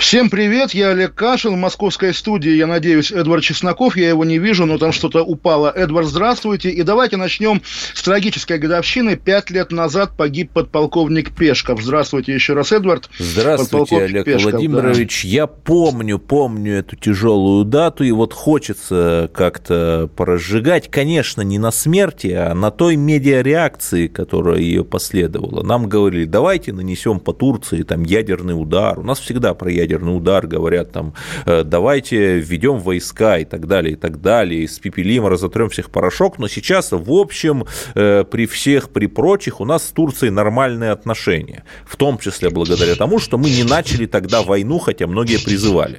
Всем привет, я Олег Кашин, в московской студии, я надеюсь, Эдвард Чесноков, я его не вижу, но там что-то упало. Эдвард, здравствуйте, и давайте начнем с трагической годовщины. Пять лет назад погиб подполковник Пешков. Здравствуйте еще раз, Эдвард. Здравствуйте, Олег Пешков, Владимирович. Да. Я помню, помню эту тяжелую дату, и вот хочется как-то поразжигать, конечно, не на смерти, а на той медиареакции, которая ее последовала. Нам говорили, давайте нанесем по Турции там ядерный удар. У нас всегда про ядерный ядерный удар, говорят там, «Э, давайте введем войска и так далее, и так далее, спепелим, разотрем всех порошок, но сейчас, в общем, э, при всех, при прочих, у нас с Турцией нормальные отношения, в том числе благодаря тому, что мы не начали тогда войну, хотя многие призывали.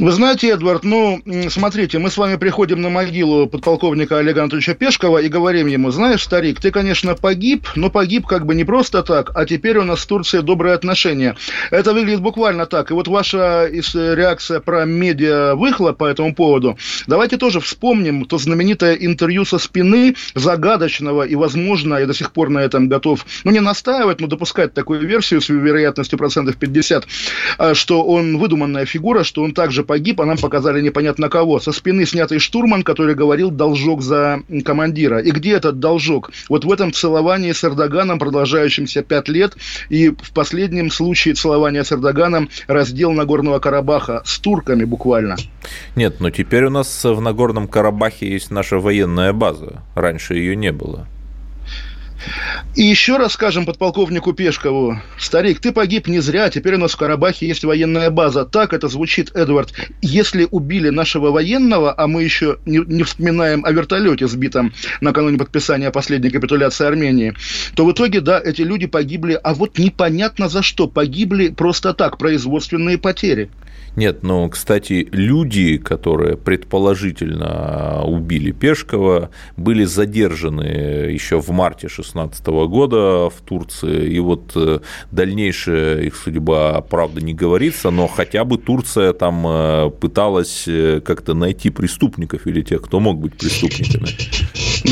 Вы знаете, Эдвард, ну, смотрите, мы с вами приходим на могилу подполковника Олега Анатольевича Пешкова и говорим ему, знаешь, старик, ты, конечно, погиб, но погиб как бы не просто так, а теперь у нас с Турцией добрые отношения. Это выглядит буквально так. И вот ваша реакция про медиа выхлоп по этому поводу, давайте тоже вспомним то знаменитое интервью со спины загадочного и, возможно, я до сих пор на этом готов, ну, не настаивать, но допускать такую версию с вероятностью процентов 50, а, что он выдуманная фигура, что он также погиб, а нам показали непонятно кого. Со спины снятый штурман, который говорил должок за командира. И где этот должок? Вот в этом целовании с Эрдоганом, продолжающемся пять лет, и в последнем случае целования с Эрдоганом раздел Нагорного Карабаха с турками буквально. Нет, но теперь у нас в Нагорном Карабахе есть наша военная база. Раньше ее не было. И еще раз скажем подполковнику Пешкову, старик, ты погиб не зря, теперь у нас в Карабахе есть военная база. Так это звучит, Эдвард. Если убили нашего военного, а мы еще не, не вспоминаем о вертолете, сбитом накануне подписания последней капитуляции Армении, то в итоге, да, эти люди погибли, а вот непонятно за что. Погибли просто так, производственные потери. Нет, но, кстати, люди, которые предположительно убили Пешкова, были задержаны еще в марте 2016 года в Турции. И вот э, дальнейшая их судьба, правда, не говорится, но хотя бы Турция там э, пыталась э, как-то найти преступников или тех, кто мог быть преступниками.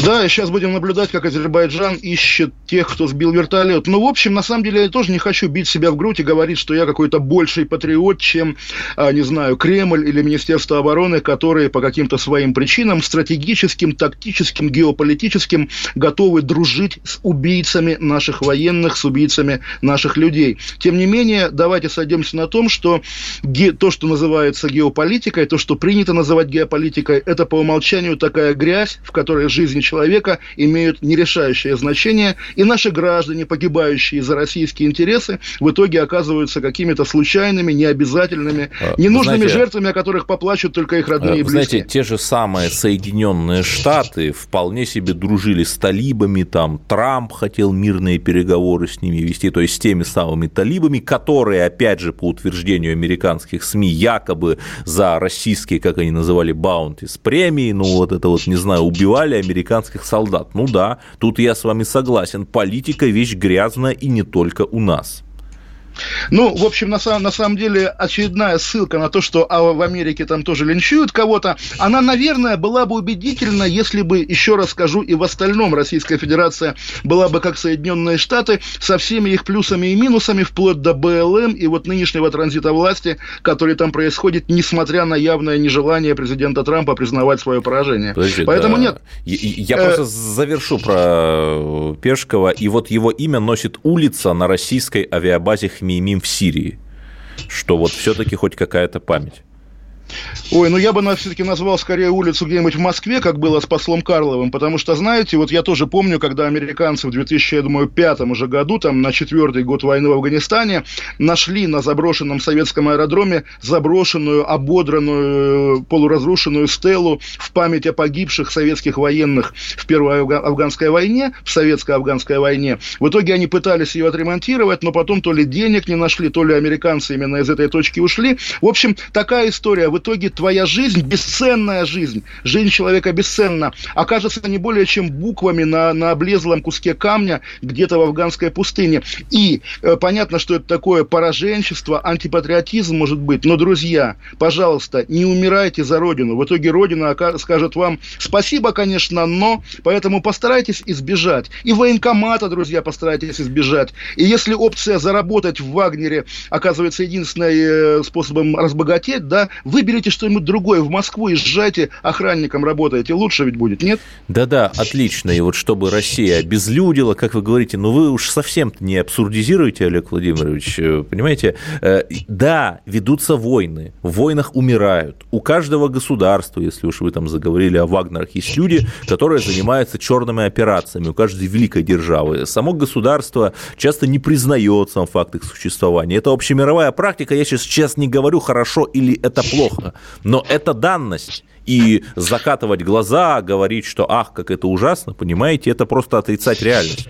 Да, и сейчас будем наблюдать, как Азербайджан ищет тех, кто сбил вертолет. Ну, в общем, на самом деле, я тоже не хочу бить себя в грудь и говорить, что я какой-то больший патриот, чем, а, не знаю, Кремль или Министерство обороны, которые по каким-то своим причинам, стратегическим, тактическим, геополитическим, готовы дружить с убийцами наших военных, с убийцами наших людей. Тем не менее, давайте сойдемся на том, что ге- то, что называется геополитикой, то, что принято называть геополитикой, это по умолчанию такая грязь, в которой жизни человека имеют нерешающее значение, и наши граждане, погибающие за российские интересы, в итоге оказываются какими-то случайными, необязательными, а, ненужными знаете, жертвами, о которых поплачут только их родные и близкие. Знаете, те же самые Соединенные Штаты вполне себе дружили с талибами, там Трамп хотел мирные переговоры с ними вести, то есть с теми самыми талибами, которые, опять же, по утверждению американских СМИ, якобы за российские, как они называли, баунти с премией, ну вот это вот, не знаю, убивали американских солдат. Ну да, тут я с вами согласен. Политика вещь грязная и не только у нас. Ну, в общем, на, самом на самом деле, очередная ссылка на то, что а в Америке там тоже линчуют кого-то, она, наверное, была бы убедительна, если бы, еще раз скажу, и в остальном Российская Федерация была бы как Соединенные Штаты, со всеми их плюсами и минусами, вплоть до БЛМ и вот нынешнего транзита власти, который там происходит, несмотря на явное нежелание президента Трампа признавать свое поражение. Подожди, Поэтому да. нет. Я, я э... просто завершу про Пешкова, и вот его имя носит улица на российской авиабазе Хмельницкого Мимим в Сирии, что вот все-таки хоть какая-то память. Ой, ну я бы все-таки назвал скорее улицу где-нибудь в Москве, как было с послом Карловым, потому что, знаете, вот я тоже помню, когда американцы в 2005 уже году, там, на четвертый год войны в Афганистане, нашли на заброшенном советском аэродроме заброшенную, ободранную, полуразрушенную стелу в память о погибших советских военных в Первой афганской войне, в советско-афганской войне. В итоге они пытались ее отремонтировать, но потом то ли денег не нашли, то ли американцы именно из этой точки ушли. В общем, такая история. В в итоге твоя жизнь, бесценная жизнь, жизнь человека бесценна, окажется не более чем буквами на, на облезлом куске камня где-то в афганской пустыне. И э, понятно, что это такое пораженчество, антипатриотизм может быть, но, друзья, пожалуйста, не умирайте за Родину. В итоге Родина скажет вам спасибо, конечно, но, поэтому постарайтесь избежать. И военкомата, друзья, постарайтесь избежать. И если опция заработать в Вагнере оказывается единственным э, способом разбогатеть, да, выберите что-нибудь другое в Москву, езжайте, охранником работаете, лучше ведь будет, нет? Да-да, отлично. И вот чтобы Россия обезлюдила, как вы говорите, ну вы уж совсем не абсурдизируете, Олег Владимирович, э, понимаете? Э, да, ведутся войны, в войнах умирают. У каждого государства, если уж вы там заговорили о Вагнерах, есть люди, которые занимаются черными операциями у каждой великой державы. Само государство часто не признает сам факт их существования. Это общемировая практика, я сейчас, сейчас не говорю, хорошо или это плохо, но это данность. И закатывать глаза, говорить, что ах, как это ужасно, понимаете, это просто отрицать реальность.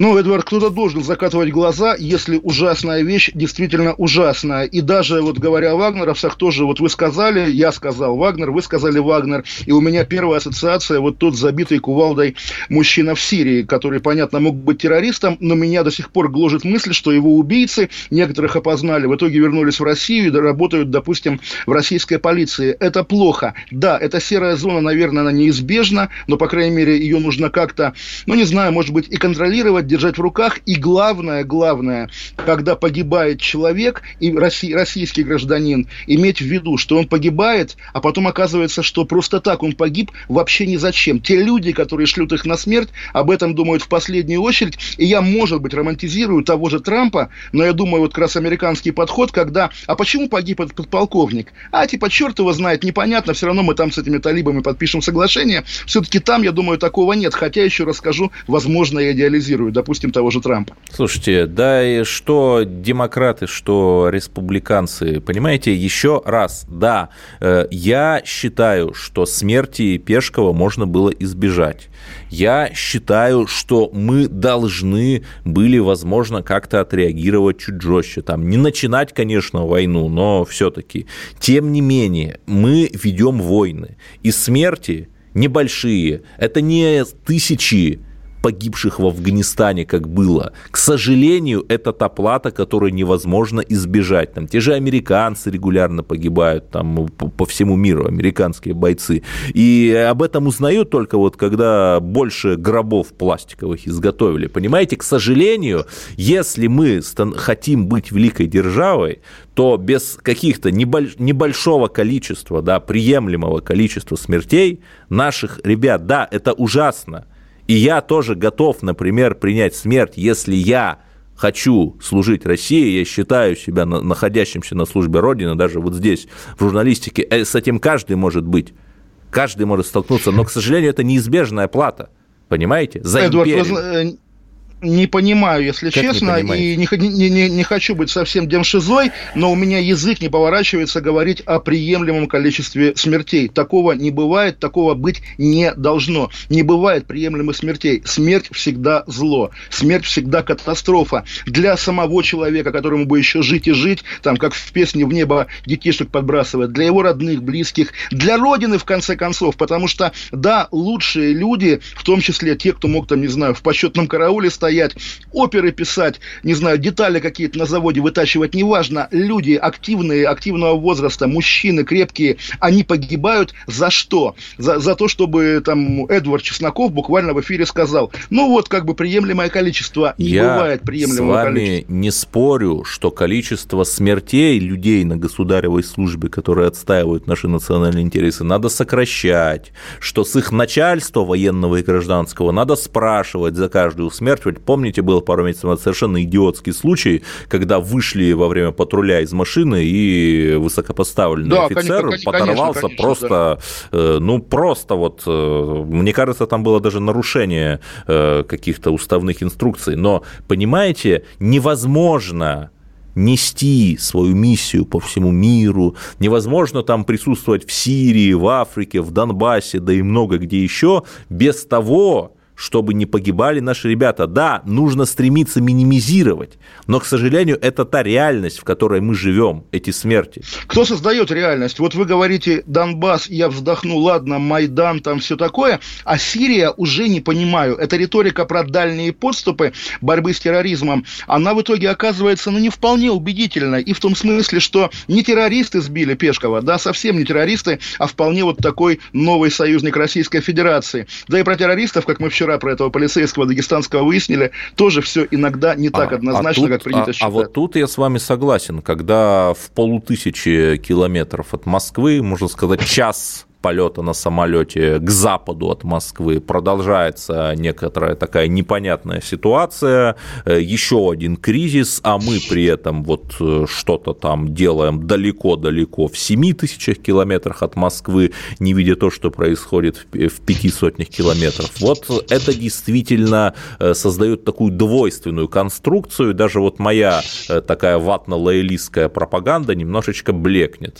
Ну, Эдвард, кто-то должен закатывать глаза, если ужасная вещь действительно ужасная. И даже, вот говоря о вагнеровцах, тоже вот вы сказали, я сказал Вагнер, вы сказали Вагнер, и у меня первая ассоциация вот тот забитый кувалдой мужчина в Сирии, который, понятно, мог быть террористом, но меня до сих пор гложет мысль, что его убийцы, некоторых опознали, в итоге вернулись в Россию и работают, допустим, в российской полиции. Это плохо. Да, эта серая зона, наверное, она неизбежна, но, по крайней мере, ее нужно как-то, ну, не знаю, может быть, и контролировать, держать в руках. И главное, главное, когда погибает человек, и россий, российский гражданин, иметь в виду, что он погибает, а потом оказывается, что просто так он погиб вообще ни зачем. Те люди, которые шлют их на смерть, об этом думают в последнюю очередь. И я, может быть, романтизирую того же Трампа, но я думаю, вот как раз американский подход, когда, а почему погиб этот подполковник? А, типа, черт его знает, непонятно, все равно мы там с этими талибами подпишем соглашение. Все-таки там, я думаю, такого нет. Хотя, еще расскажу, возможно, я идеализирую допустим, того же Трампа. Слушайте, да и что демократы, что республиканцы, понимаете, еще раз, да, э, я считаю, что смерти Пешкова можно было избежать. Я считаю, что мы должны были, возможно, как-то отреагировать чуть жестче. Там, не начинать, конечно, войну, но все-таки. Тем не менее, мы ведем войны. И смерти небольшие. Это не тысячи погибших в Афганистане, как было. К сожалению, это та плата, которую невозможно избежать. Там те же американцы регулярно погибают там, по, всему миру, американские бойцы. И об этом узнают только вот, когда больше гробов пластиковых изготовили. Понимаете, к сожалению, если мы хотим быть великой державой, то без каких-то небольшого количества, да, приемлемого количества смертей наших ребят, да, это ужасно, и я тоже готов, например, принять смерть, если я хочу служить России, я считаю себя находящимся на службе Родины, даже вот здесь, в журналистике, э, с этим каждый может быть. Каждый может столкнуться, но, к сожалению, это неизбежная плата. Понимаете? За Эдуард, империю не понимаю, если как честно, не и не, не, не, не хочу быть совсем демшизой, но у меня язык не поворачивается говорить о приемлемом количестве смертей. Такого не бывает, такого быть не должно. Не бывает приемлемых смертей. Смерть всегда зло, смерть всегда катастрофа. Для самого человека, которому бы еще жить и жить, там, как в песне «В небо детишек подбрасывает», для его родных, близких, для Родины, в конце концов, потому что, да, лучшие люди, в том числе те, кто мог там, не знаю, в почетном карауле стоять, стоять, оперы писать, не знаю, детали какие-то на заводе вытачивать, неважно, люди активные, активного возраста, мужчины крепкие, они погибают за что? За, за то, чтобы там Эдвард Чесноков буквально в эфире сказал, ну вот как бы приемлемое количество, не Я бывает приемлемого с вами количества. не спорю, что количество смертей людей на государевой службе, которые отстаивают наши национальные интересы, надо сокращать, что с их начальства военного и гражданского надо спрашивать за каждую смерть, Помните, был пару месяцев назад совершенно идиотский случай, когда вышли во время патруля из машины и высокопоставленный да, офицер конечно, подорвался конечно, просто, да. Э, ну просто вот, э, мне кажется, там было даже нарушение э, каких-то уставных инструкций. Но, понимаете, невозможно нести свою миссию по всему миру, невозможно там присутствовать в Сирии, в Африке, в Донбассе, да и много где еще, без того, чтобы не погибали наши ребята. Да, нужно стремиться минимизировать, но, к сожалению, это та реальность, в которой мы живем, эти смерти. Кто создает реальность? Вот вы говорите, Донбасс, я вздохну, ладно, Майдан, там все такое, а Сирия уже не понимаю. Это риторика про дальние подступы борьбы с терроризмом, она в итоге оказывается, ну, не вполне убедительной. И в том смысле, что не террористы сбили Пешкова, да, совсем не террористы, а вполне вот такой новый союзник Российской Федерации. Да и про террористов, как мы вчера про этого полицейского дагестанского выяснили, тоже все иногда не так а, однозначно, а тут, как принято а, считать. А вот тут я с вами согласен, когда в полутысячи километров от Москвы, можно сказать, час полета на самолете к западу от Москвы продолжается некоторая такая непонятная ситуация, э, еще один кризис, а мы при этом вот э, что-то там делаем далеко-далеко в 7 тысячах километрах от Москвы, не видя то, что происходит в пяти сотнях километров. Вот это действительно э, создает такую двойственную конструкцию, даже вот моя такая ватно-лоялистская пропаганда немножечко блекнет.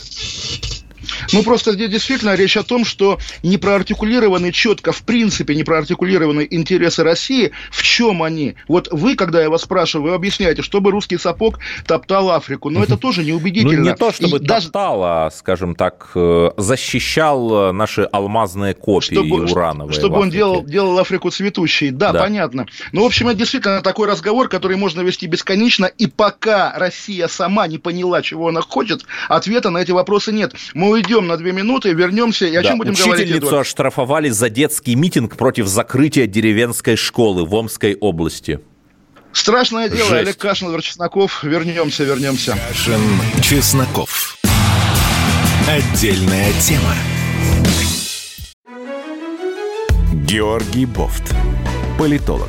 Ну, просто здесь действительно речь о том, что не проартикулированы четко, в принципе, не проартикулированы интересы России, в чем они. Вот вы, когда я вас спрашиваю, вы объясняете, чтобы русский сапог топтал Африку, но это тоже неубедительно. Ну, не то, чтобы И топтал, а, скажем так, э, защищал наши алмазные копии чтобы, урановые. Чтобы он делал, делал Африку цветущей. Да, да, понятно. Ну, в общем, это действительно такой разговор, который можно вести бесконечно, и пока Россия сама не поняла, чего она хочет, ответа на эти вопросы нет. Мы уйдем на две минуты, вернемся. И о чем будем говорить, Учительницу оштрафовали за детский митинг против закрытия деревенской школы в Омской области. Страшное дело. Жесть. Олег Кашин, Эдвард Чесноков. Вернемся, вернемся. Кашин, Чесноков. Отдельная тема. Георгий Бофт. Политолог,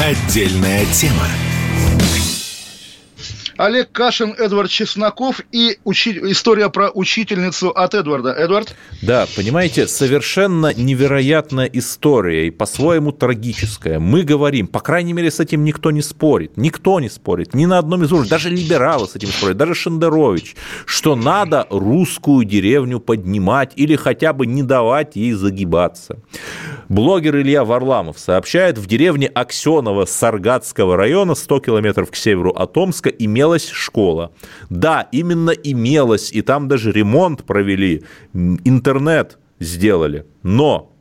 Отдельная тема. Олег Кашин, Эдвард Чесноков и учи... история про учительницу от Эдварда. Эдвард? Да, понимаете, совершенно невероятная история и по-своему трагическая. Мы говорим, по крайней мере, с этим никто не спорит. Никто не спорит. Ни на одном из уровней. Даже либералы с этим спорят. Даже Шендерович. Что надо русскую деревню поднимать или хотя бы не давать ей загибаться. Блогер Илья Варламов сообщает, в деревне Аксенова Саргатского района, 100 километров к северу от Омска, имелась школа. Да, именно имелась, и там даже ремонт провели, интернет сделали. Но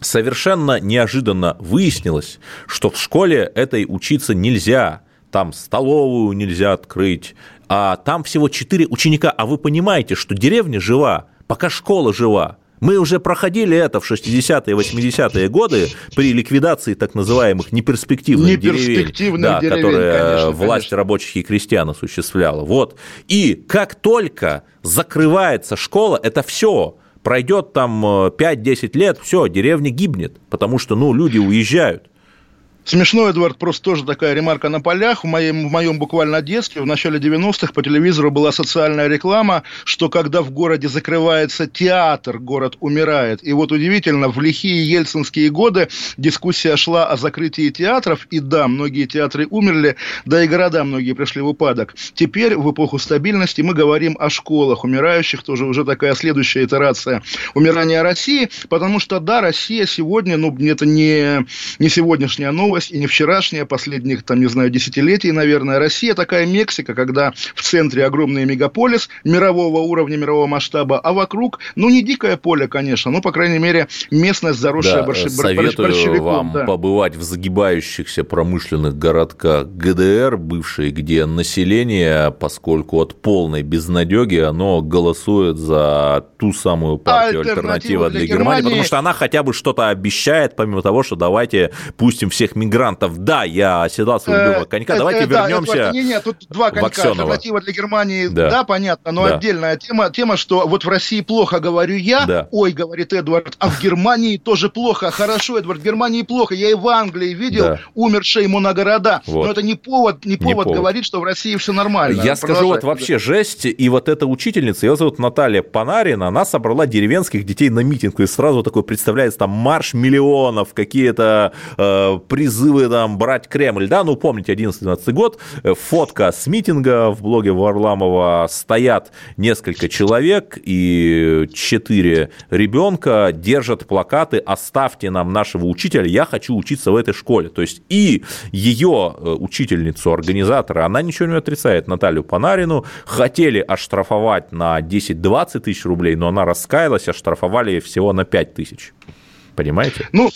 совершенно неожиданно выяснилось, что в школе этой учиться нельзя. Там столовую нельзя открыть, а там всего 4 ученика. А вы понимаете, что деревня жива, пока школа жива. Мы уже проходили это в 60-е, 80-е годы при ликвидации так называемых неперспективных, неперспективных деревень, да, деревень которые конечно, власть конечно. рабочих и крестьян осуществляла. Вот. И как только закрывается школа, это все пройдет там 5-10 э, лет, все, деревня гибнет, потому что, ну, люди уезжают. Смешно, Эдвард, просто тоже такая ремарка на полях. В моем, в моем буквально детстве, в начале 90-х, по телевизору была социальная реклама, что когда в городе закрывается театр, город умирает. И вот удивительно, в лихие ельцинские годы дискуссия шла о закрытии театров, и да, многие театры умерли, да и города многие пришли в упадок. Теперь, в эпоху стабильности, мы говорим о школах умирающих, тоже уже такая следующая итерация умирания России, потому что, да, Россия сегодня, ну, это не, не сегодняшняя новость, новость, и не вчерашняя, последних, там, не знаю, десятилетий, наверное. Россия такая Мексика, когда в центре огромный мегаполис мирового уровня, мирового масштаба, а вокруг, ну, не дикое поле, конечно, но, по крайней мере, местность, заросшая да, борщи, советую борщевиком. вам да. побывать в загибающихся промышленных городках ГДР, бывшие, где население, поскольку от полной безнадеги, оно голосует за ту самую партию альтернатива для, для Германии, Германии, потому что она хотя бы что-то обещает, помимо того, что давайте пустим всех мигрантов. Да, я оседал своего любимого конька. Давайте вернемся. Нет, нет, тут два конька. Альтернатива для Германии, да, понятно, но отдельная тема, тема, что вот в России плохо, говорю я. Ой, говорит Эдвард, а в Германии тоже плохо. Хорошо, Эдвард, в Германии плохо. Я и в Англии видел умершие моногорода. Но это не повод, не повод говорить, что в России все нормально. Я скажу, вот вообще жесть. И вот эта учительница, ее зовут Наталья Панарина, она собрала деревенских детей на митинг. И сразу такой представляется там марш миллионов, какие-то э, призывы там брать Кремль. Да, ну помните, 11-12 год, э, фотка с митинга в блоге Варламова стоят несколько человек и четыре ребенка держат плакаты «Оставьте нам нашего учителя, я хочу учиться в этой школе». То есть и ее э, учительницу, организатора, она ничего не отрицает, Наталью Панарину, хотели оштрафовать на 10-20 тысяч рублей, но она раскаялась, оштрафовали всего на 5 тысяч. Понимаете? Ну,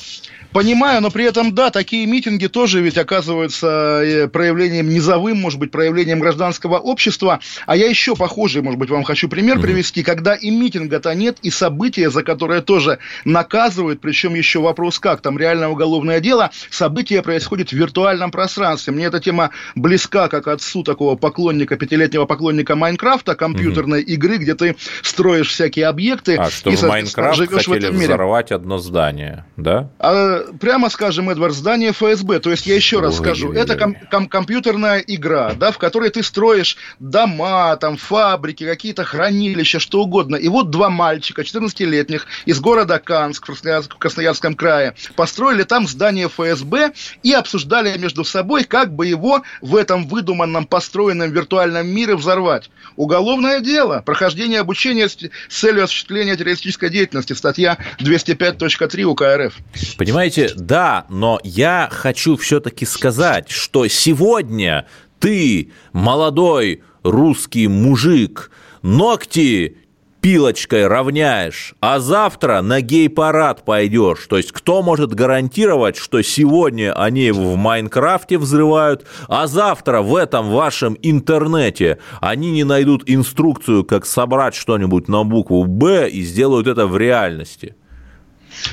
Понимаю, но при этом, да, такие митинги тоже ведь оказываются э, проявлением низовым, может быть, проявлением гражданского общества. А я еще похожий, может быть, вам хочу пример привести, когда и митинга-то нет, и события, за которые тоже наказывают, причем еще вопрос как, там реальное уголовное дело, события происходят в виртуальном пространстве. Мне эта тема близка, как отцу такого поклонника, пятилетнего поклонника Майнкрафта, компьютерной угу. игры, где ты строишь всякие объекты. А что и, в Майнкрафт хотели взорвать одно здание, да? А, прямо скажем, Эдвард, здание ФСБ. То есть я еще раз скажу, это ком- ком- компьютерная игра, да, в которой ты строишь дома, там фабрики, какие-то хранилища, что угодно. И вот два мальчика, 14-летних, из города Канск в Красноярском крае, построили там здание ФСБ и обсуждали между собой, как бы его в этом выдуманном, построенном виртуальном мире взорвать. Уголовное дело, прохождение обучения с целью осуществления террористической деятельности, статья 205.3 УК РФ. Понимаете, да, но я хочу все-таки сказать, что сегодня ты, молодой русский мужик, ногти пилочкой равняешь, а завтра на гей-парад пойдешь. То есть кто может гарантировать, что сегодня они в Майнкрафте взрывают, а завтра в этом вашем интернете они не найдут инструкцию, как собрать что-нибудь на букву «Б» и сделают это в реальности?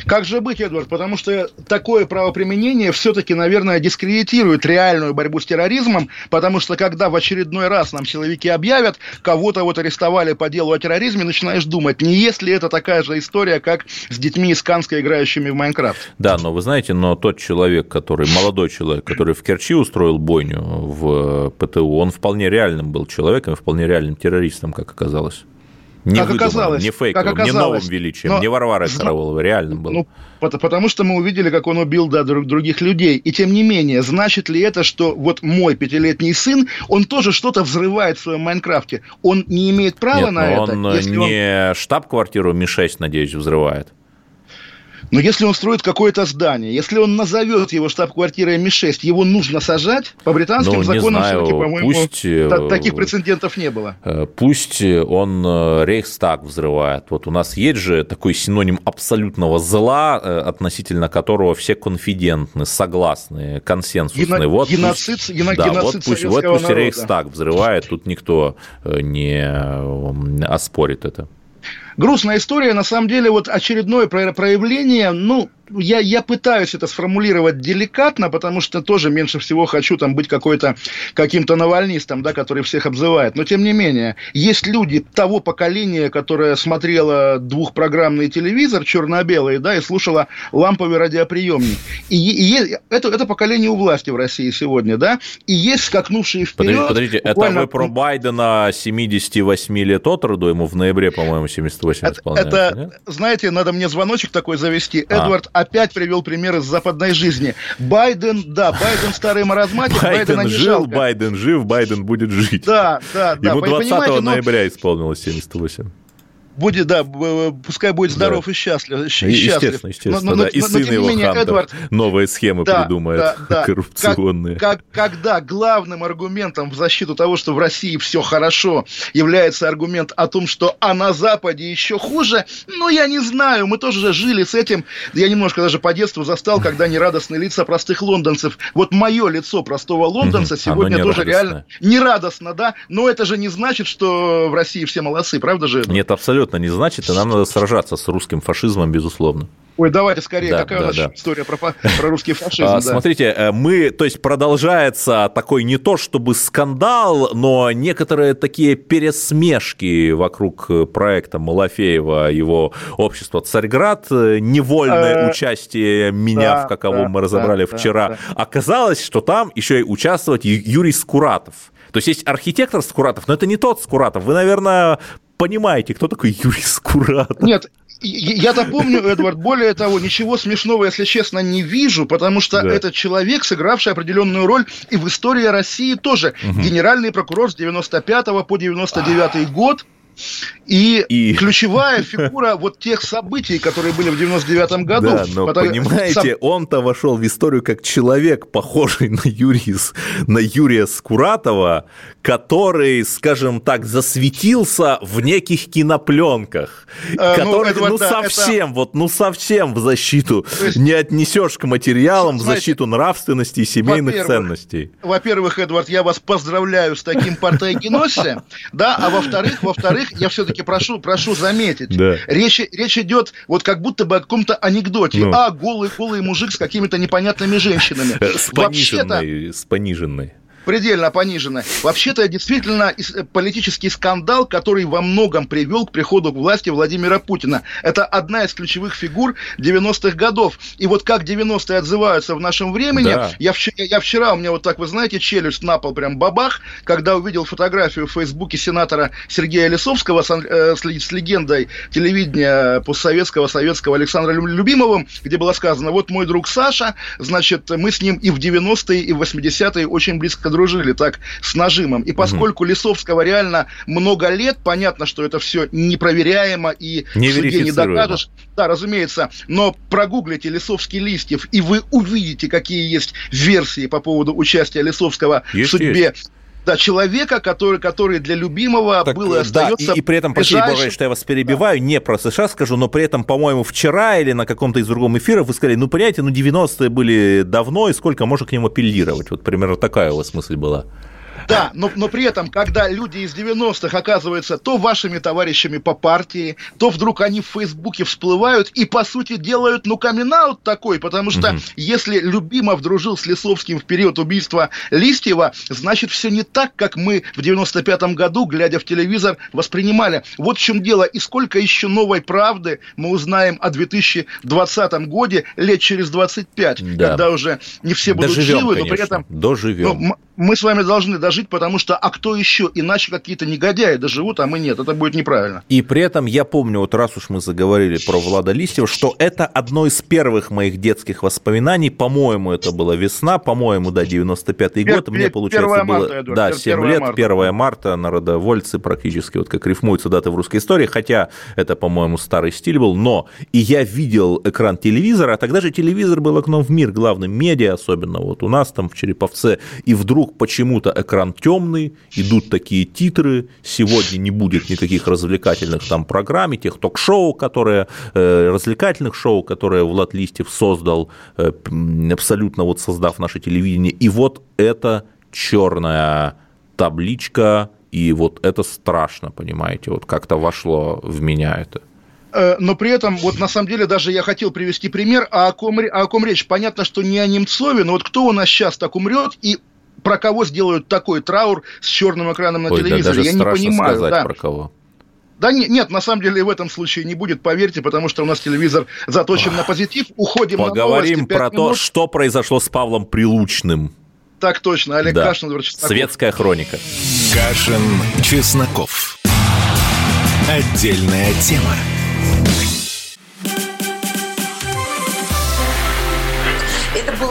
Как же быть, Эдвард? Потому что такое правоприменение все-таки, наверное, дискредитирует реальную борьбу с терроризмом, потому что когда в очередной раз нам силовики объявят, кого-то вот арестовали по делу о терроризме, начинаешь думать, не есть ли это такая же история, как с детьми из Канска, играющими в Майнкрафт. Да, но вы знаете, но тот человек, который, молодой человек, который в Керчи устроил бойню в ПТУ, он вполне реальным был человеком, вполне реальным террористом, как оказалось. Не как оказалось, не фейковым, как оказалось. не новым величием, Но... не Варвара Караулова, реальным был. Ну, потому что мы увидели, как он убил да, друг, других людей. И тем не менее, значит ли это, что вот мой пятилетний сын, он тоже что-то взрывает в своем Майнкрафте? Он не имеет права Нет, на это? он не он... штаб-квартиру Ми-6, надеюсь, взрывает. Но если он строит какое-то здание, если он назовет его штаб-квартирой Ми-6, его нужно сажать? По британским ну, законам все-таки, по-моему, пусть, та- таких прецедентов не было. Э, пусть он э, Рейхстаг взрывает. Вот у нас есть же такой синоним абсолютного зла, э, относительно которого все конфидентны, согласны, консенсусны. Гено- вот геноцид, пусть, гено- да, геноцид вот пусть, вот пусть Рейхстаг взрывает, тут никто не оспорит это грустная история, на самом деле, вот очередное проявление, ну, я, я пытаюсь это сформулировать деликатно, потому что тоже меньше всего хочу там быть какой-то каким-то навальнистом, да, который всех обзывает. Но тем не менее, есть люди того поколения, которое смотрело двухпрограммный телевизор черно-белый, да, и слушало ламповый радиоприемник. И, и это, это поколение у власти в России сегодня, да, и есть скакнувшие вперед. Подождите, подождите буквально... это вы про Байдена 78 лет от роду, ему в ноябре, по-моему, 78 это, Это, нет? знаете, надо мне звоночек такой завести. А. Эдвард опять привел пример из западной жизни. Байден, да, Байден старый маразматик, Байден Байдена жил, жалко. Байден жив, Байден будет жить. Да, да, да. Ему 20 ноября исполнилось 78 будет, да, пускай будет здоров да. и счастлив. Естественно, естественно, но, да. Но, и но, сын его менее, Хантер Эдвард, новые схемы да, придумает, да, да. коррупционные. Как, как, когда главным аргументом в защиту того, что в России все хорошо, является аргумент о том, что а на Западе еще хуже, ну, я не знаю, мы тоже же жили с этим. Я немножко даже по детству застал, когда нерадостные лица простых лондонцев. Вот мое лицо простого лондонца сегодня тоже реально нерадостно, да, но это же не значит, что в России все молодцы, правда же? Нет, абсолютно абсолютно не значит, и нам надо сражаться с русским фашизмом, безусловно. Ой, давайте скорее, да, какая да, у нас да. история про, про русский фашизм? А, да. Смотрите, э, мы, то есть продолжается такой не то чтобы скандал, но некоторые такие пересмешки вокруг проекта Малафеева, его общества «Царьград», невольное э, участие меня, да, в каковом да, мы разобрали да, вчера. Да, да. Оказалось, что там еще и участвовать Юрий Скуратов. То есть есть архитектор Скуратов, но это не тот Скуратов. Вы, наверное, понимаете, кто такой Юрий Скуратов. Нет, я-то помню, Эдвард, более того, ничего смешного, если честно, не вижу, потому что да. это человек, сыгравший определенную роль и в истории России тоже. Угу. Генеральный прокурор с 95 по 99 год, и, и ключевая фигура вот тех событий, которые были в 99-м году. Да, но потому... понимаете, Сам... он-то вошел в историю как человек, похожий на, Юрия, на Юрия Скуратова, который, скажем так, засветился в неких кинопленках, а, который, ну, ну да, совсем, это... вот, ну совсем в защиту есть... не отнесешь к материалам, Знаете, в защиту нравственности и семейных во-первых, ценностей. Во-первых, Эдвард, я вас поздравляю с таким партайгеносе, да, а во-вторых, во-вторых, я все-таки прошу, прошу заметить, да. речь, речь идет вот как будто бы о каком-то анекдоте, ну. а голый, голый мужик с какими-то непонятными женщинами. С пониженной, с пониженной предельно понижена. Вообще-то действительно э, политический скандал, который во многом привел к приходу к власти Владимира Путина. Это одна из ключевых фигур 90-х годов. И вот как 90-е отзываются в нашем времени, да. я, вчера, я вчера, у меня вот так, вы знаете, челюсть на пол прям бабах, когда увидел фотографию в Фейсбуке сенатора Сергея Лисовского с, э, с легендой телевидения постсоветского, советского Александра Любимовым, где было сказано, вот мой друг Саша, значит, мы с ним и в 90-е, и в 80-е очень близко дружили так с нажимом. И поскольку угу. Лисовского реально много лет, понятно, что это все непроверяемо и не в суде не докажешь. Да, разумеется. Но прогуглите Лисовский Листьев, и вы увидите, какие есть версии по поводу участия Лисовского есть, в судьбе есть да, человека, который, который для любимого так, был и остается... Да, и, и при этом, простите, ближайшим... что я вас перебиваю, да. не про США скажу, но при этом, по-моему, вчера или на каком-то из другом эфира вы сказали, ну, понимаете, ну, 90-е были давно, и сколько можно к ним апеллировать? Вот примерно такая у вас мысль была. Да, но, но при этом, когда люди из 90-х оказываются то вашими товарищами по партии, то вдруг они в Фейсбуке всплывают и, по сути, делают, ну, камин такой, потому что угу. если Любимов дружил с Лисовским в период убийства Листьева, значит, все не так, как мы в 95-м году, глядя в телевизор, воспринимали. Вот в чем дело. И сколько еще новой правды мы узнаем о 2020 годе лет через 25, да. когда уже не все будут Доживем, живы, но при этом... Доживем. Ну, мы с вами должны дожить, потому что а кто еще? Иначе какие-то негодяи доживут, а мы нет. Это будет неправильно. И при этом я помню, вот раз уж мы заговорили про Влада Листьева, что это одно из первых моих детских воспоминаний. По-моему, это была весна, по-моему, да, 95-й год. Мне, получается, было марта, да, 7 лет, марта. 1 марта, народовольцы практически, вот как рифмуются даты в русской истории, хотя это, по-моему, старый стиль был, но и я видел экран телевизора, а тогда же телевизор был окном в мир, главным медиа, особенно вот у нас там в Череповце, и вдруг вдруг почему-то экран темный, идут такие титры, сегодня не будет никаких развлекательных там программ, тех ток-шоу, которые, э, развлекательных шоу, которые Влад Листьев создал, э, абсолютно вот создав наше телевидение, и вот эта черная табличка, и вот это страшно, понимаете, вот как-то вошло в меня это э, но при этом, вот на самом деле, даже я хотел привести пример, а о ком, о ком речь? Понятно, что не о Немцове, но вот кто у нас сейчас так умрет, и про кого сделают такой траур с черным экраном на Ой, телевизоре, да, я не понимаю. Сказать, да. про кого. Да нет, нет, на самом деле в этом случае не будет, поверьте, потому что у нас телевизор заточен на позитив. Уходим Поговорим на новости, про то, что произошло с Павлом Прилучным. Так точно, Олег да. Кашин, Светская хроника. Кашин, Чесноков. Отдельная тема.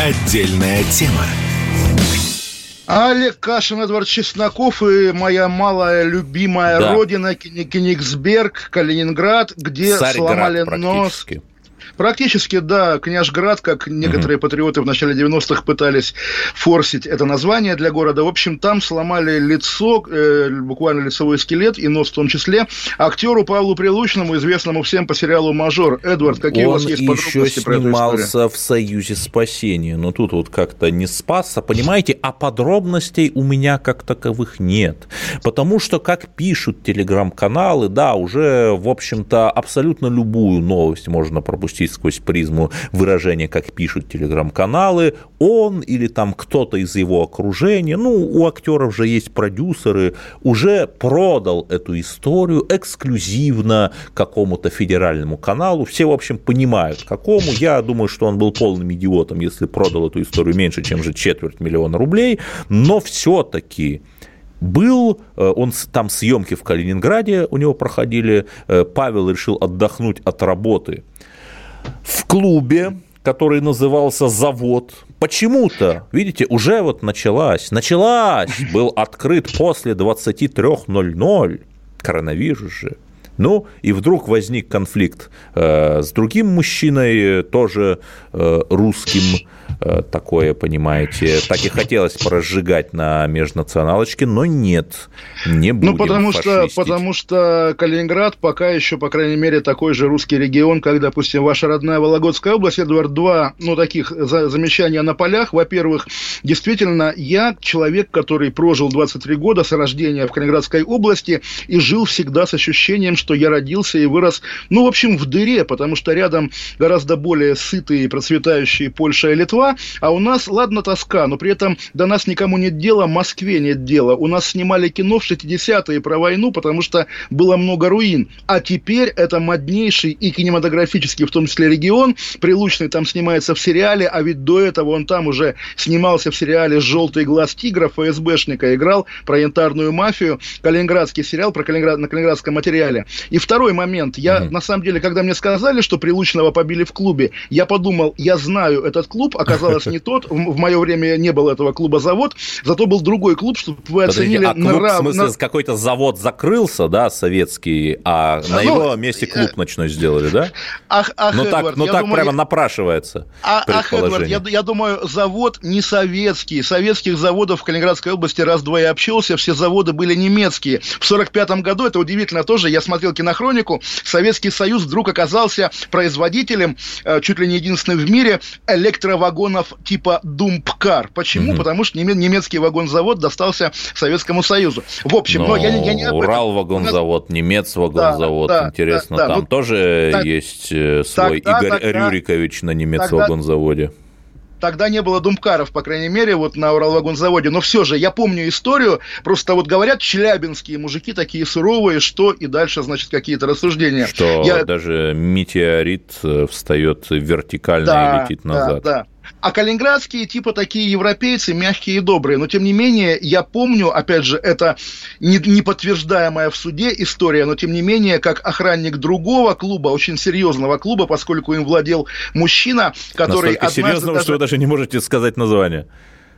Отдельная тема. Олег Кашин, Эдвард Чесноков и моя малая любимая да. родина Кенигсберг, Калининград, где Царьград сломали нос. Практически, да, Княжград, как некоторые угу. патриоты в начале 90-х пытались форсить это название для города. В общем, там сломали лицо, э, буквально лицевой скелет, и нос в том числе, актеру Павлу Прилучному, известному всем по сериалу «Мажор». Эдвард, какие Он у вас есть подробности про эту снимался в «Союзе спасения», но тут вот как-то не спасся, понимаете, а подробностей у меня как таковых нет. Потому что, как пишут телеграм-каналы, да, уже, в общем-то, абсолютно любую новость можно пропустить смотреть сквозь призму выражения, как пишут телеграм-каналы, он или там кто-то из его окружения, ну, у актеров же есть продюсеры, уже продал эту историю эксклюзивно какому-то федеральному каналу. Все, в общем, понимают, какому. Я думаю, что он был полным идиотом, если продал эту историю меньше, чем же четверть миллиона рублей, но все-таки был, э, он там съемки в Калининграде у него проходили, э, Павел решил отдохнуть от работы в клубе, который назывался «Завод», почему-то, видите, уже вот началась, началась, был открыт после 23.00, коронавирус же, ну, и вдруг возник конфликт э, с другим мужчиной, тоже э, русским, такое, понимаете. Так и хотелось поразжигать на межнационалочке, но нет, не будем Ну, потому что, потому что Калининград пока еще, по крайней мере, такой же русский регион, как, допустим, ваша родная Вологодская область. Эдвард, два, ну, таких замечания на полях. Во-первых, действительно, я человек, который прожил 23 года с рождения в Калининградской области и жил всегда с ощущением, что я родился и вырос, ну, в общем, в дыре, потому что рядом гораздо более сытые и процветающие Польша и Литва, а у нас, ладно, тоска, но при этом до нас никому нет дела, Москве нет дела. У нас снимали кино в 60-е про войну, потому что было много руин. А теперь это моднейший и кинематографический, в том числе, регион. Прилучный там снимается в сериале, а ведь до этого он там уже снимался в сериале «Желтый глаз тигра», ФСБшника играл про янтарную мафию, калининградский сериал про Калининград, на калининградском материале. И второй момент. Я, mm-hmm. на самом деле, когда мне сказали, что Прилучного побили в клубе, я подумал, я знаю этот клуб, оказалось, оказалось не тот. В, мое время не было этого клуба «Завод», зато был другой клуб, чтобы вы Подождите, оценили... а клуб, нрав... в смысле, какой-то завод закрылся, да, советский, а на ну, его месте клуб э, ночной сделали, да? Ах, ах, ну так, ну так думаю, прямо напрашивается а, Ах, Эдвард, я, я думаю, завод не советский. Советских заводов в Калининградской области раз-два я общался, все заводы были немецкие. В 45 году, это удивительно тоже, я смотрел кинохронику, Советский Союз вдруг оказался производителем, э, чуть ли не единственным в мире, электровагонов вагонов типа Думпкар. Почему? Угу. Потому что немецкий вагонзавод достался Советскому Союзу. В общем, но, но я, я не Урал вагонзавод, немец вагонзавод. Да, Интересно, да, да, там ну, тоже так, есть э, свой тогда, Игорь тогда, Рюрикович на немецком вагонзаводе. Тогда не было думкаров, по крайней мере, вот на Уралвагонзаводе. Но все же, я помню историю. Просто вот говорят, челябинские мужики такие суровые, что и дальше, значит, какие-то рассуждения. Что я... даже метеорит э, встает вертикально да, и летит назад. Да, да. А калининградские типа такие европейцы, мягкие и добрые. Но тем не менее, я помню, опять же, это не, не подтверждаемая в суде история, но тем не менее, как охранник другого клуба, очень серьезного клуба, поскольку им владел мужчина, который... Настолько серьезного, даже... что вы даже не можете сказать название.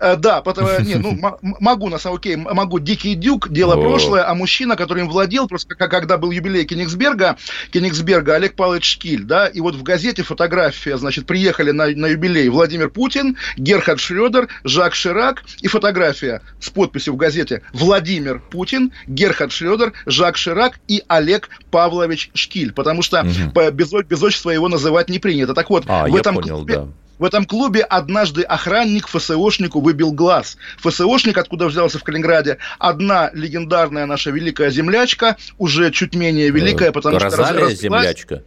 Э, да, потому, не, ну, могу, на самом деле, могу, Дикий Дюк, дело прошлое, а мужчина, который им владел, просто когда был юбилей Кенигсберга, Кенигсберга, Олег Павлович Шкиль, да, и вот в газете фотография, значит, приехали на, на юбилей Владимир Путин, Герхард Шредер, Жак Ширак, и фотография с подписью в газете Владимир Путин, Герхард Шредер, Жак Ширак и Олег Павлович Шкиль, потому что угу. без, без отчества его называть не принято. Так вот, а, в этом понял, клубе, да в этом клубе однажды охранник ФСОшнику выбил глаз. ФСОшник, откуда взялся в Калининграде, одна легендарная наша великая землячка, уже чуть менее великая, потому Розалия что... землячка?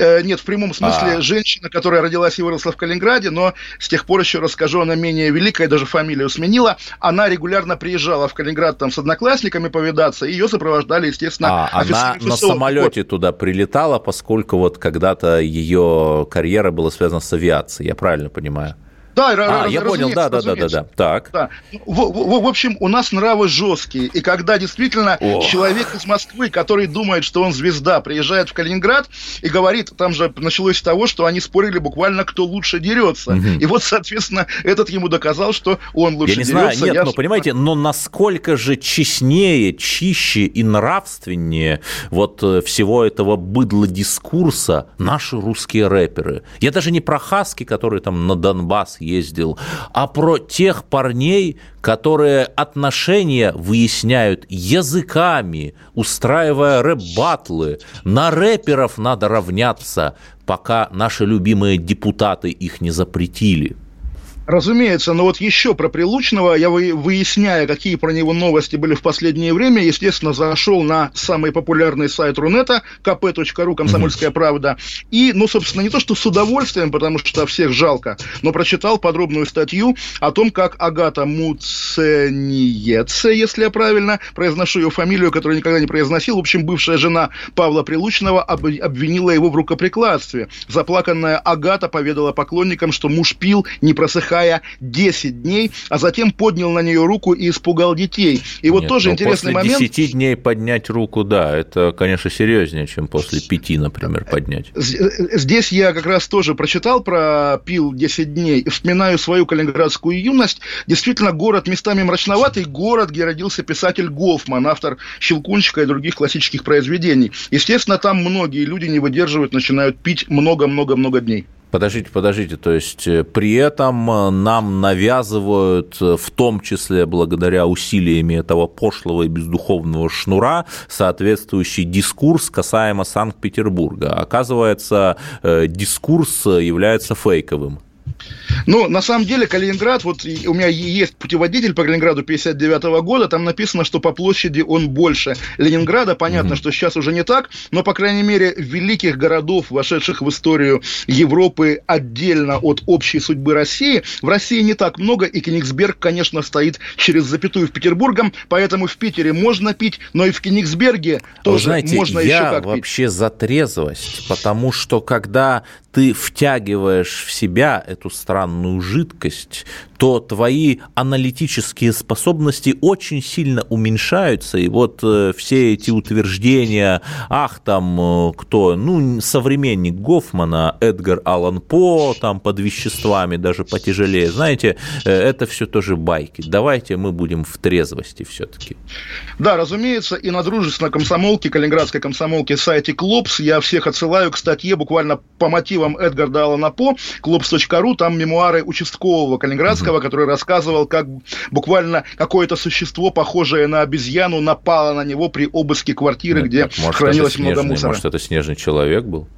Э, нет, в прямом смысле а. женщина, которая родилась и выросла в Калининграде, но с тех пор еще расскажу, она менее великая, даже фамилию сменила. Она регулярно приезжала в Калининград там с одноклассниками повидаться, ее сопровождали, естественно, а, Она на самолете туда прилетала, поскольку вот когда-то ее карьера была связана с авиацией, я правильно понимаю? Да, а, я понял, да, да, да, да, да. Так. Да. В, в, в общем, у нас нравы жесткие. И когда действительно О. человек из Москвы, который думает, что он звезда, приезжает в Калининград и говорит, там же началось с того, что они спорили буквально, кто лучше дерется. Угу. И вот, соответственно, этот ему доказал, что он лучше я не дерется. Знаю, нет, я... но понимаете, но насколько же честнее, чище и нравственнее вот э, всего этого быдла дискурса наши русские рэперы. Я даже не про хаски, которые там на Донбасс ездил, а про тех парней, которые отношения выясняют языками, устраивая рэп-батлы. На рэперов надо равняться, пока наши любимые депутаты их не запретили. Разумеется, но вот еще про Прилучного, я выясняя, какие про него новости были в последнее время, естественно, зашел на самый популярный сайт Рунета, kp.ru, комсомольская правда, и, ну, собственно, не то, что с удовольствием, потому что всех жалко, но прочитал подробную статью о том, как Агата Муцениеце, если я правильно произношу ее фамилию, которую никогда не произносил, в общем, бывшая жена Павла Прилучного обвинила его в рукоприкладстве. Заплаканная Агата поведала поклонникам, что муж пил, не просыхая рая 10 дней, а затем поднял на нее руку и испугал детей. И вот Нет, тоже интересный после момент... 10 дней поднять руку, да, это, конечно, серьезнее, чем после 5, например, поднять. Здесь я как раз тоже прочитал про пил 10 дней и вспоминаю свою калининградскую юность. Действительно, город местами мрачноватый, город, где родился писатель Гофман, автор «Щелкунчика» и других классических произведений. Естественно, там многие люди не выдерживают, начинают пить много-много-много дней. Подождите, подождите, то есть э, при этом э, нам навязывают, э, в том числе благодаря усилиями этого пошлого и бездуховного шнура, соответствующий дискурс касаемо Санкт-Петербурга. Оказывается, дискурс является фейковым. Ну, на самом деле, Калининград, вот у меня есть путеводитель по Калининграду 59 -го года, там написано, что по площади он больше Ленинграда. Понятно, mm-hmm. что сейчас уже не так, но, по крайней мере, великих городов, вошедших в историю Европы отдельно от общей судьбы России, в России не так много, и Кенигсберг, конечно, стоит через запятую в Петербургом, поэтому в Питере можно пить, но и в Кенигсберге тоже знаете, можно еще как вообще пить. за трезвость, потому что когда ты втягиваешь в себя эту странную жидкость, то твои аналитические способности очень сильно уменьшаются. И вот э, все эти утверждения, ах, там э, кто, ну, современник Гофмана, Эдгар Аллан По, там под веществами даже потяжелее, знаете, э, это все тоже байки. Давайте мы будем в трезвости все-таки. Да, разумеется, и на дружественной комсомолке, калининградской комсомолке сайте Клопс я всех отсылаю к статье буквально по мотивам Эдгарда Аллана По, клопс.ру, там мемуары участкового калининградского Достоевского, который рассказывал, как буквально какое-то существо, похожее на обезьяну, напало на него при обыске квартиры, ну, где может, хранилось много мусора. Может, это снежный человек был?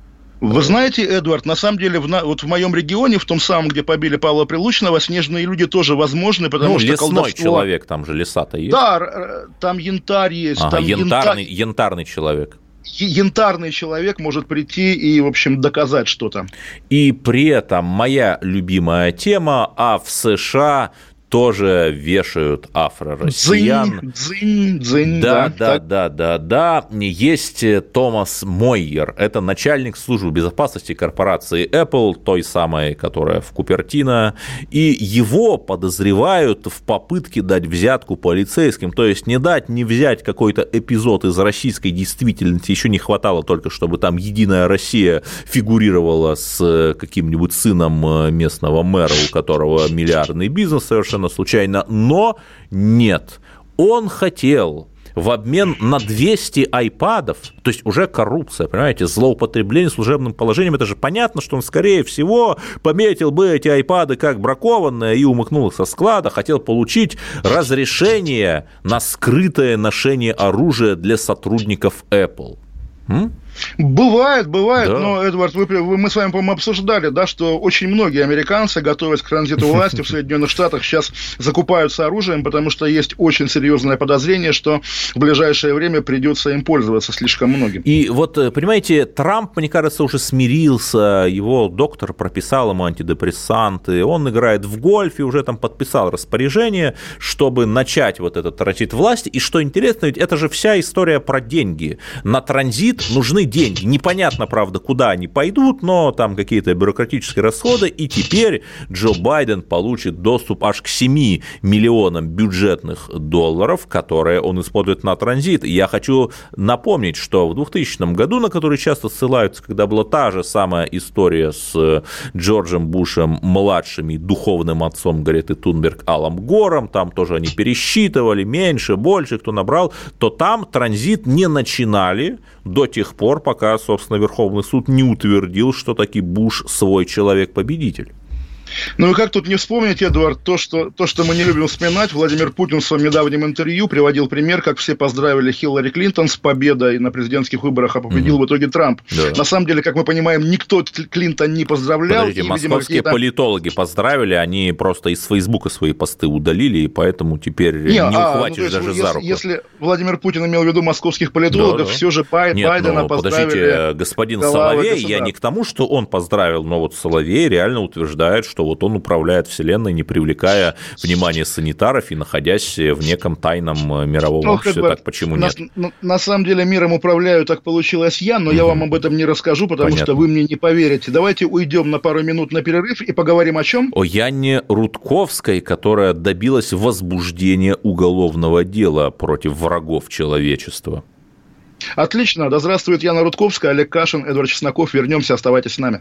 Вы знаете, Эдвард, на самом деле, в, вот в моем регионе, в том самом, где побили Павла Прилучного, снежные люди тоже возможны, потому ну, что лесной колдовство... человек, там же леса-то есть. Да, там янтарь есть. Ага, там янтарный, янтарь... янтарный человек янтарный человек может прийти и, в общем, доказать что-то. И при этом моя любимая тема, а в США тоже вешают афро-россиян. Дзынь, дзынь, дзынь, да, да, да, да, да, да. Есть э, Томас Мойер, это начальник службы безопасности корпорации Apple, той самой, которая в Купертино, и его подозревают в попытке дать взятку полицейским, то есть не дать, не взять какой-то эпизод из российской действительности, еще не хватало только, чтобы там Единая Россия фигурировала с э, каким-нибудь сыном э, местного мэра, у которого миллиардный бизнес совершенно совершенно случайно, но нет. Он хотел в обмен на 200 айпадов, то есть уже коррупция, понимаете, злоупотребление служебным положением, это же понятно, что он, скорее всего, пометил бы эти айпады как бракованные и умыкнул их со склада, хотел получить разрешение на скрытое ношение оружия для сотрудников Apple. М? Бывает, бывает, да. но, Эдвард, вы, вы, мы с вами, по-моему, обсуждали, да, что очень многие американцы, готовясь к транзиту власти в Соединенных Штатах, сейчас закупаются оружием, потому что есть очень серьезное подозрение, что в ближайшее время придется им пользоваться слишком многим. И вот, э, понимаете, Трамп, мне кажется, уже смирился, его доктор прописал ему антидепрессанты, он играет в гольф и уже там подписал распоряжение, чтобы начать вот этот транзит власти. И что интересно, ведь это же вся история про деньги. На транзит нужны нужны деньги. Непонятно, правда, куда они пойдут, но там какие-то бюрократические расходы, и теперь Джо Байден получит доступ аж к 7 миллионам бюджетных долларов, которые он использует на транзит. И я хочу напомнить, что в 2000 году, на который часто ссылаются, когда была та же самая история с Джорджем Бушем младшим и духовным отцом Гареты Тунберг Алом Гором, там тоже они пересчитывали меньше, больше, кто набрал, то там транзит не начинали до тех пор, пока, собственно, Верховный суд не утвердил, что таки Буш свой человек-победитель. Ну и как тут не вспомнить, Эдуард, то что, то, что мы не любим вспоминать, Владимир Путин в своем недавнем интервью приводил пример, как все поздравили Хиллари Клинтон с победой на президентских выборах, а победил mm-hmm. в итоге Трамп. Да. На самом деле, как мы понимаем, никто Клинтон не поздравлял. Подождите, и, московские видимо, политологи поздравили, они просто из Фейсбука свои посты удалили, и поэтому теперь не, не а, ухватишь ну, есть, даже если, за руку. Если Владимир Путин имел в виду московских политологов, да, да. все же Бай, Нет, Байдена ну, подождите, господин Соловей, я не к тому, что он поздравил, но вот Соловей реально утверждает, что вот он управляет Вселенной, не привлекая внимания санитаров и находясь в неком тайном э, мировом ну, обществе. Как бы, так почему на, нет? На, на самом деле миром управляю, так получилось я, но угу. я вам об этом не расскажу, потому Понятно. что вы мне не поверите. Давайте уйдем на пару минут на перерыв и поговорим о чем? О Яне Рудковской, которая добилась возбуждения уголовного дела против врагов человечества. Отлично. Да здравствует Яна Рудковская, Олег Кашин, Эдвард Чесноков. Вернемся, оставайтесь с нами.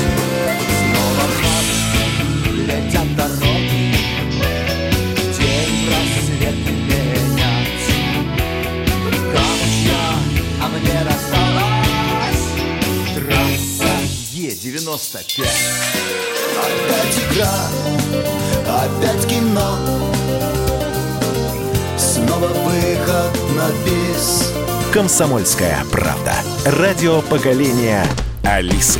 Е-95 Опять игра, опять кино Снова выход на бис Комсомольская правда. Радио поколения Алисы.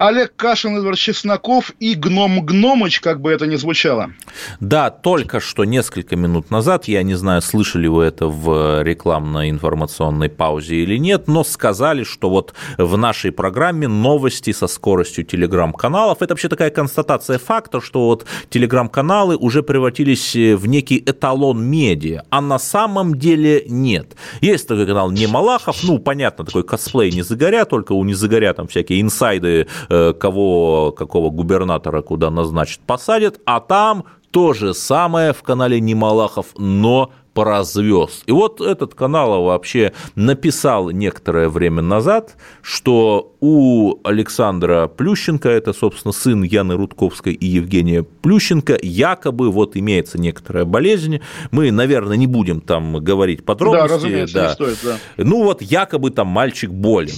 Олег Кашин, Эдвард Чесноков и Гном Гномыч, как бы это ни звучало. Да, только что несколько минут назад, я не знаю, слышали вы это в рекламной информационной паузе или нет, но сказали, что вот в нашей программе новости со скоростью телеграм-каналов. Это вообще такая констатация факта, что вот телеграм-каналы уже превратились в некий эталон медиа, а на самом деле нет. Есть такой канал Не Малахов, ну, понятно, такой косплей не загоря, только у не загоря там всякие инсайды Э, кого, какого губернатора куда назначат, посадят, а там то же самое в канале Немалахов, но про звезд. И вот этот канал вообще написал некоторое время назад, что у Александра Плющенко, это, собственно, сын Яны Рудковской и Евгения Плющенко, якобы вот имеется некоторая болезнь. Мы, наверное, не будем там говорить подробности. Да, разумеется, да. не стоит, да. Ну вот якобы там мальчик болен.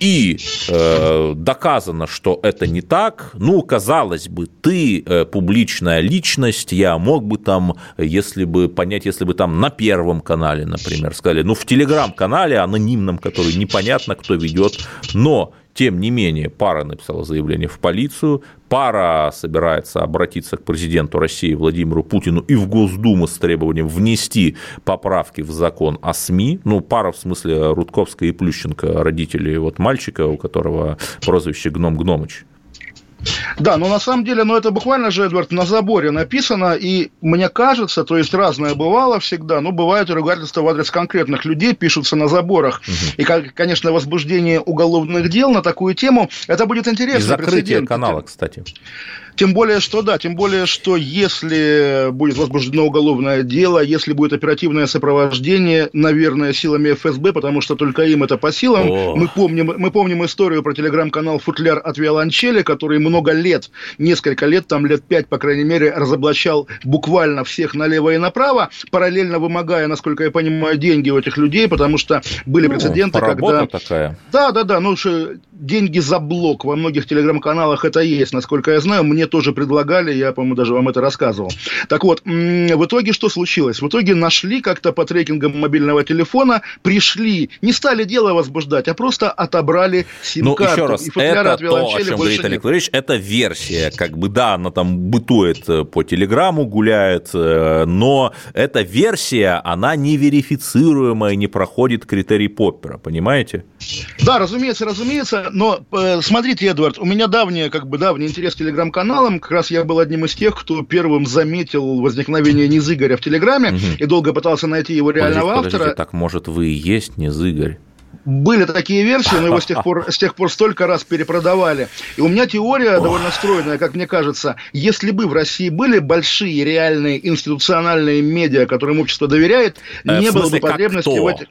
И э, доказано, что это не так. Ну, казалось бы, ты э, публичная личность, я мог бы там, если бы понять, если бы там на Первом канале, например, сказали, ну, в Телеграм-канале анонимном, который непонятно кто ведет, но тем не менее, пара написала заявление в полицию, пара собирается обратиться к президенту России Владимиру Путину и в Госдуму с требованием внести поправки в закон о СМИ. Ну, пара в смысле Рудковская и Плющенко, родители вот мальчика, у которого прозвище Гном Гномыч. Да, но на самом деле, ну это буквально же, Эдвард, на заборе написано, и мне кажется, то есть разное бывало всегда, но бывает и ругательства в адрес конкретных людей, пишутся на заборах. Угу. И, конечно, возбуждение уголовных дел на такую тему, это будет интересно. И закрытие канала, кстати. Тем более, что да, тем более, что если будет возбуждено уголовное дело, если будет оперативное сопровождение, наверное, силами ФСБ, потому что только им это по силам. Мы помним, мы помним историю про телеграм-канал «Футляр от Виолончели», который много лет, несколько лет, там лет пять, по крайней мере, разоблачал буквально всех налево и направо, параллельно вымогая, насколько я понимаю, деньги у этих людей, потому что были ну, прецеденты, когда... такая. Да, да, да, ну, деньги за блок во многих телеграм-каналах это есть, насколько я знаю, мне тоже предлагали, я, по-моему, даже вам это рассказывал. Так вот, в итоге что случилось? В итоге нашли как-то по трекингам мобильного телефона, пришли, не стали дело возбуждать, а просто отобрали сим-карту. Ну, еще раз, это то, о чем говорит Олег Владимирович, это версия, как бы, да, она там бытует э, по телеграмму, гуляет, э, но эта версия, она не верифицируемая, не проходит критерий Поппера, понимаете? Да, разумеется, разумеется, но э, смотрите, Эдвард, у меня давний, как бы, давний интерес к телеграм-каналам, как раз я был одним из тех, кто первым заметил возникновение Низыгоря в Телеграме угу. и долго пытался найти его реального подождите, автора. так может вы и есть Низыгорь? Были такие версии, но его с тех, пор, с тех пор столько раз перепродавали. И у меня теория довольно стройная, как мне кажется. Если бы в России были большие реальные институциональные медиа, которым общество доверяет, э, не было бы потребности в этих...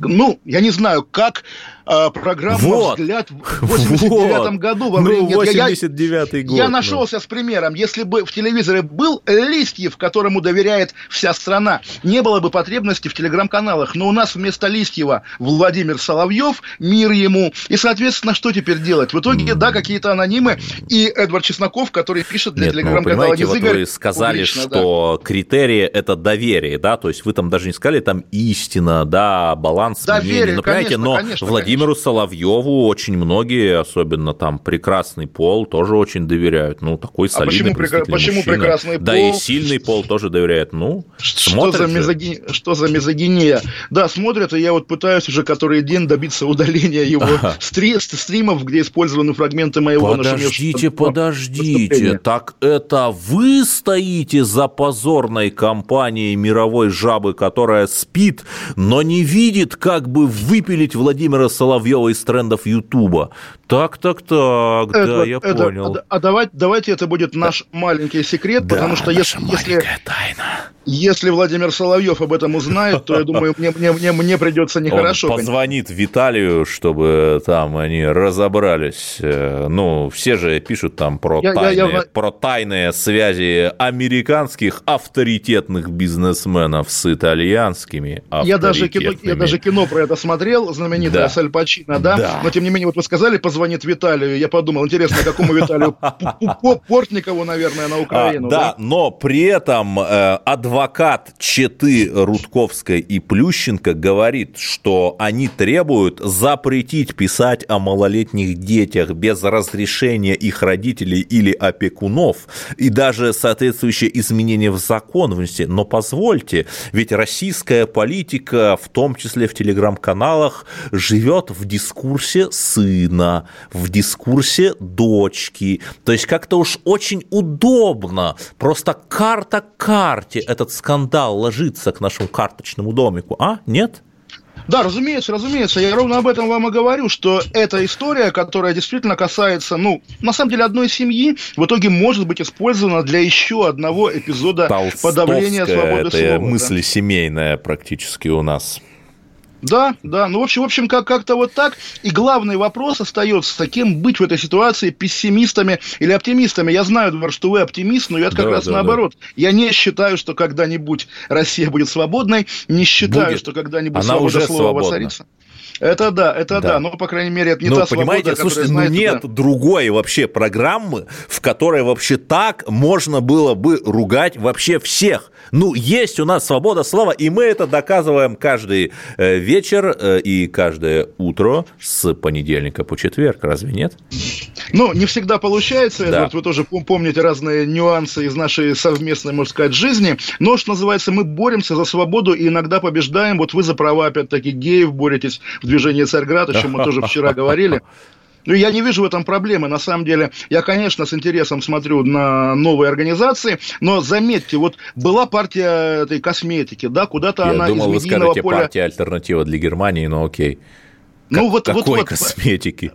Ну, я не знаю, как э, программа вот. «Взгляд» в 89 вот. году. Во время... Ну, 89 я, год. Я нашелся ну. с примером. Если бы в телевизоре был Листьев, которому доверяет вся страна, не было бы потребности в телеграм-каналах. Но у нас вместо Листьева Владимир Соловьев, мир ему. И, соответственно, что теперь делать? В итоге, mm. да, какие-то анонимы и Эдвард Чесноков, который пишет для ну, телеграм-канала ну, вот вы сказали, публично, что да. критерии – это доверие, да, то есть вы там даже не сказали, там истина, да, баланс доверие, мнений. Ну, понимаете, конечно, но конечно, Владимир Владимиру Соловьеву очень многие, особенно там прекрасный пол, тоже очень доверяют. Ну, такой солидный а почему, почему мужчина. прекрасный пол? Да и сильный пол тоже доверяет. Ну, что за, мизоги... что за мизогиния? Да, смотрят, и я вот пытаюсь уже который день добиться удаления его ага. стри... стримов, где использованы фрагменты моего Подождите, подождите, так это вы стоите за позорной компанией мировой жабы, которая спит, но не видит, как бы выпилить Владимира Соловьева Соловьева из трендов Ютуба. Так, так, так, это, да, я это, понял. А, а давайте, давайте это будет наш да. маленький секрет, да, потому что если, если, тайна. Если Владимир Соловьев об этом узнает, то я думаю, мне, мне, мне, мне придется нехорошо. Он позвонит Виталию, чтобы там они разобрались. Э, ну, все же пишут там про, я, тайные, я, я... про тайные связи американских авторитетных бизнесменов с итальянскими я даже, кино, я даже кино про это смотрел, знаменитое да. с Аль Пачино, да? да? Но, тем не менее, вот вы сказали, позвонит Виталию. Я подумал, интересно, какому Виталию? Портникову, наверное, на Украину. А, да, но при этом э, адвокат Четы Рудковской и Плющенко говорит, что они требуют запретить писать о малолетних детях без разрешения их родителей или опекунов и даже соответствующие изменения в закон внести. Но позвольте, ведь российская политика, в том числе в телеграм-каналах, живет в дискурсе сына, в дискурсе дочки. То есть как-то уж очень удобно, просто карта к карте этот скандал ложится к нашему карточному домику, а? Нет? Да, разумеется, разумеется. Я ровно об этом вам и говорю, что эта история, которая действительно касается, ну, на самом деле, одной семьи, в итоге может быть использована для еще одного эпизода подавления свободы это слова. мысль да. семейная практически у нас. Да, да. Ну, в общем, в общем как- как-то вот так. И главный вопрос остается, кем быть в этой ситуации, пессимистами или оптимистами. Я знаю, Эдвард, что вы оптимист, но я как да, раз да, наоборот. Да. Я не считаю, что когда-нибудь Россия будет свободной, не считаю, будет. что когда-нибудь Она свобода уже слова свободна. воцарится. Это да, это да. да. Ну, по крайней мере, это не ну, та понимаете, свобода, слушайте, ну нет да. другой вообще программы, в которой вообще так можно было бы ругать вообще всех. Ну, есть у нас свобода слова, и мы это доказываем каждый э, вечер э, и каждое утро с понедельника по четверг, разве нет? Ну, не всегда получается, да. Эдвард, вы тоже помните разные нюансы из нашей совместной, можно сказать, жизни, но, что называется, мы боремся за свободу и иногда побеждаем, вот вы за права, опять-таки, геев боретесь в движении «Царьград», о чем мы тоже вчера говорили. Ну, я не вижу в этом проблемы. На самом деле, я, конечно, с интересом смотрю на новые организации, но заметьте, вот была партия этой косметики, да, куда-то я она думал, из вы скажете поля... партия альтернатива для Германии, но окей. Ну, как, вот, какой вот, косметики?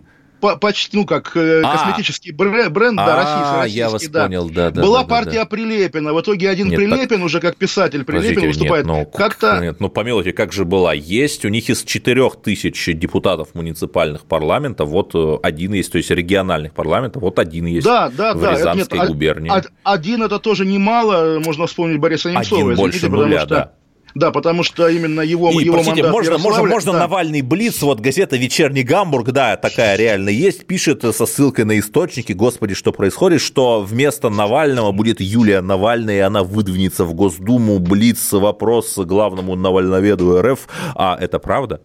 Почти, ну, как э, а. косметический бренд, бренд да, российский, российский. я вас да. понял, да, да. Была да, партия да. Прилепина, в итоге один нет, Прилепин так... уже как писатель Прилепин Подождите, выступает. Нет, ну, как-то... Нет, ну, помилуйте, как же была? Есть, у них из четырех тысяч депутатов муниципальных парламентов, вот э, один есть, то есть региональных парламентов, вот один есть да, да, в да, Рязанской нет, губернии. Один это тоже немало, можно вспомнить Бориса Немцова. Один больше нуля, что... да. Да, потому что именно его, и, его простите, мандат можно, можно, можно да. Навальный Блиц, вот газета «Вечерний Гамбург», да, такая реально есть, пишет со ссылкой на источники, господи, что происходит, что вместо Навального будет Юлия Навальная, и она выдвинется в Госдуму, Блиц, вопрос главному Навальноведу РФ, а это правда?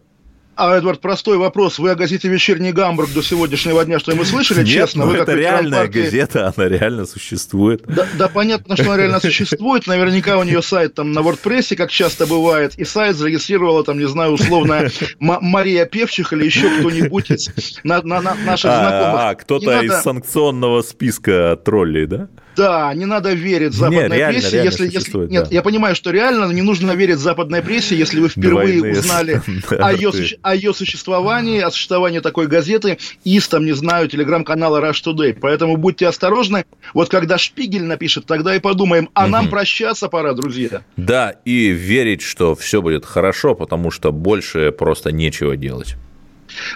А, Эдвард, простой вопрос. Вы о газете «Вечерний Гамбург» до сегодняшнего дня что-нибудь слышали, Нет, честно? Ну, Вы это реальная партии... газета, она реально существует. Да, да, понятно, что она реально существует. Наверняка у нее сайт там на WordPress, как часто бывает, и сайт зарегистрировала там, не знаю, условно Мария Певчих или еще кто-нибудь из на, на, на наших а, знакомых. А, кто-то из санкционного списка троллей, да? Да, не надо верить западной не, реально, прессе, реально если, если нет, да. я понимаю, что реально не нужно верить западной прессе, если вы впервые Двойные узнали о ее, о ее существовании, о существовании такой газеты из, там, не знаю, телеграм-канала Rush Today. Поэтому будьте осторожны. Вот когда Шпигель напишет, тогда и подумаем, а угу. нам прощаться пора, друзья. Да, и верить, что все будет хорошо, потому что больше просто нечего делать.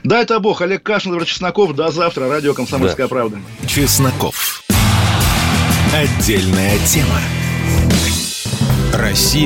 Да, это Бог. Олег Кашин, Чесноков. До завтра. Радио «Комсомольская да. правда». Чесноков. Отдельная тема. Россия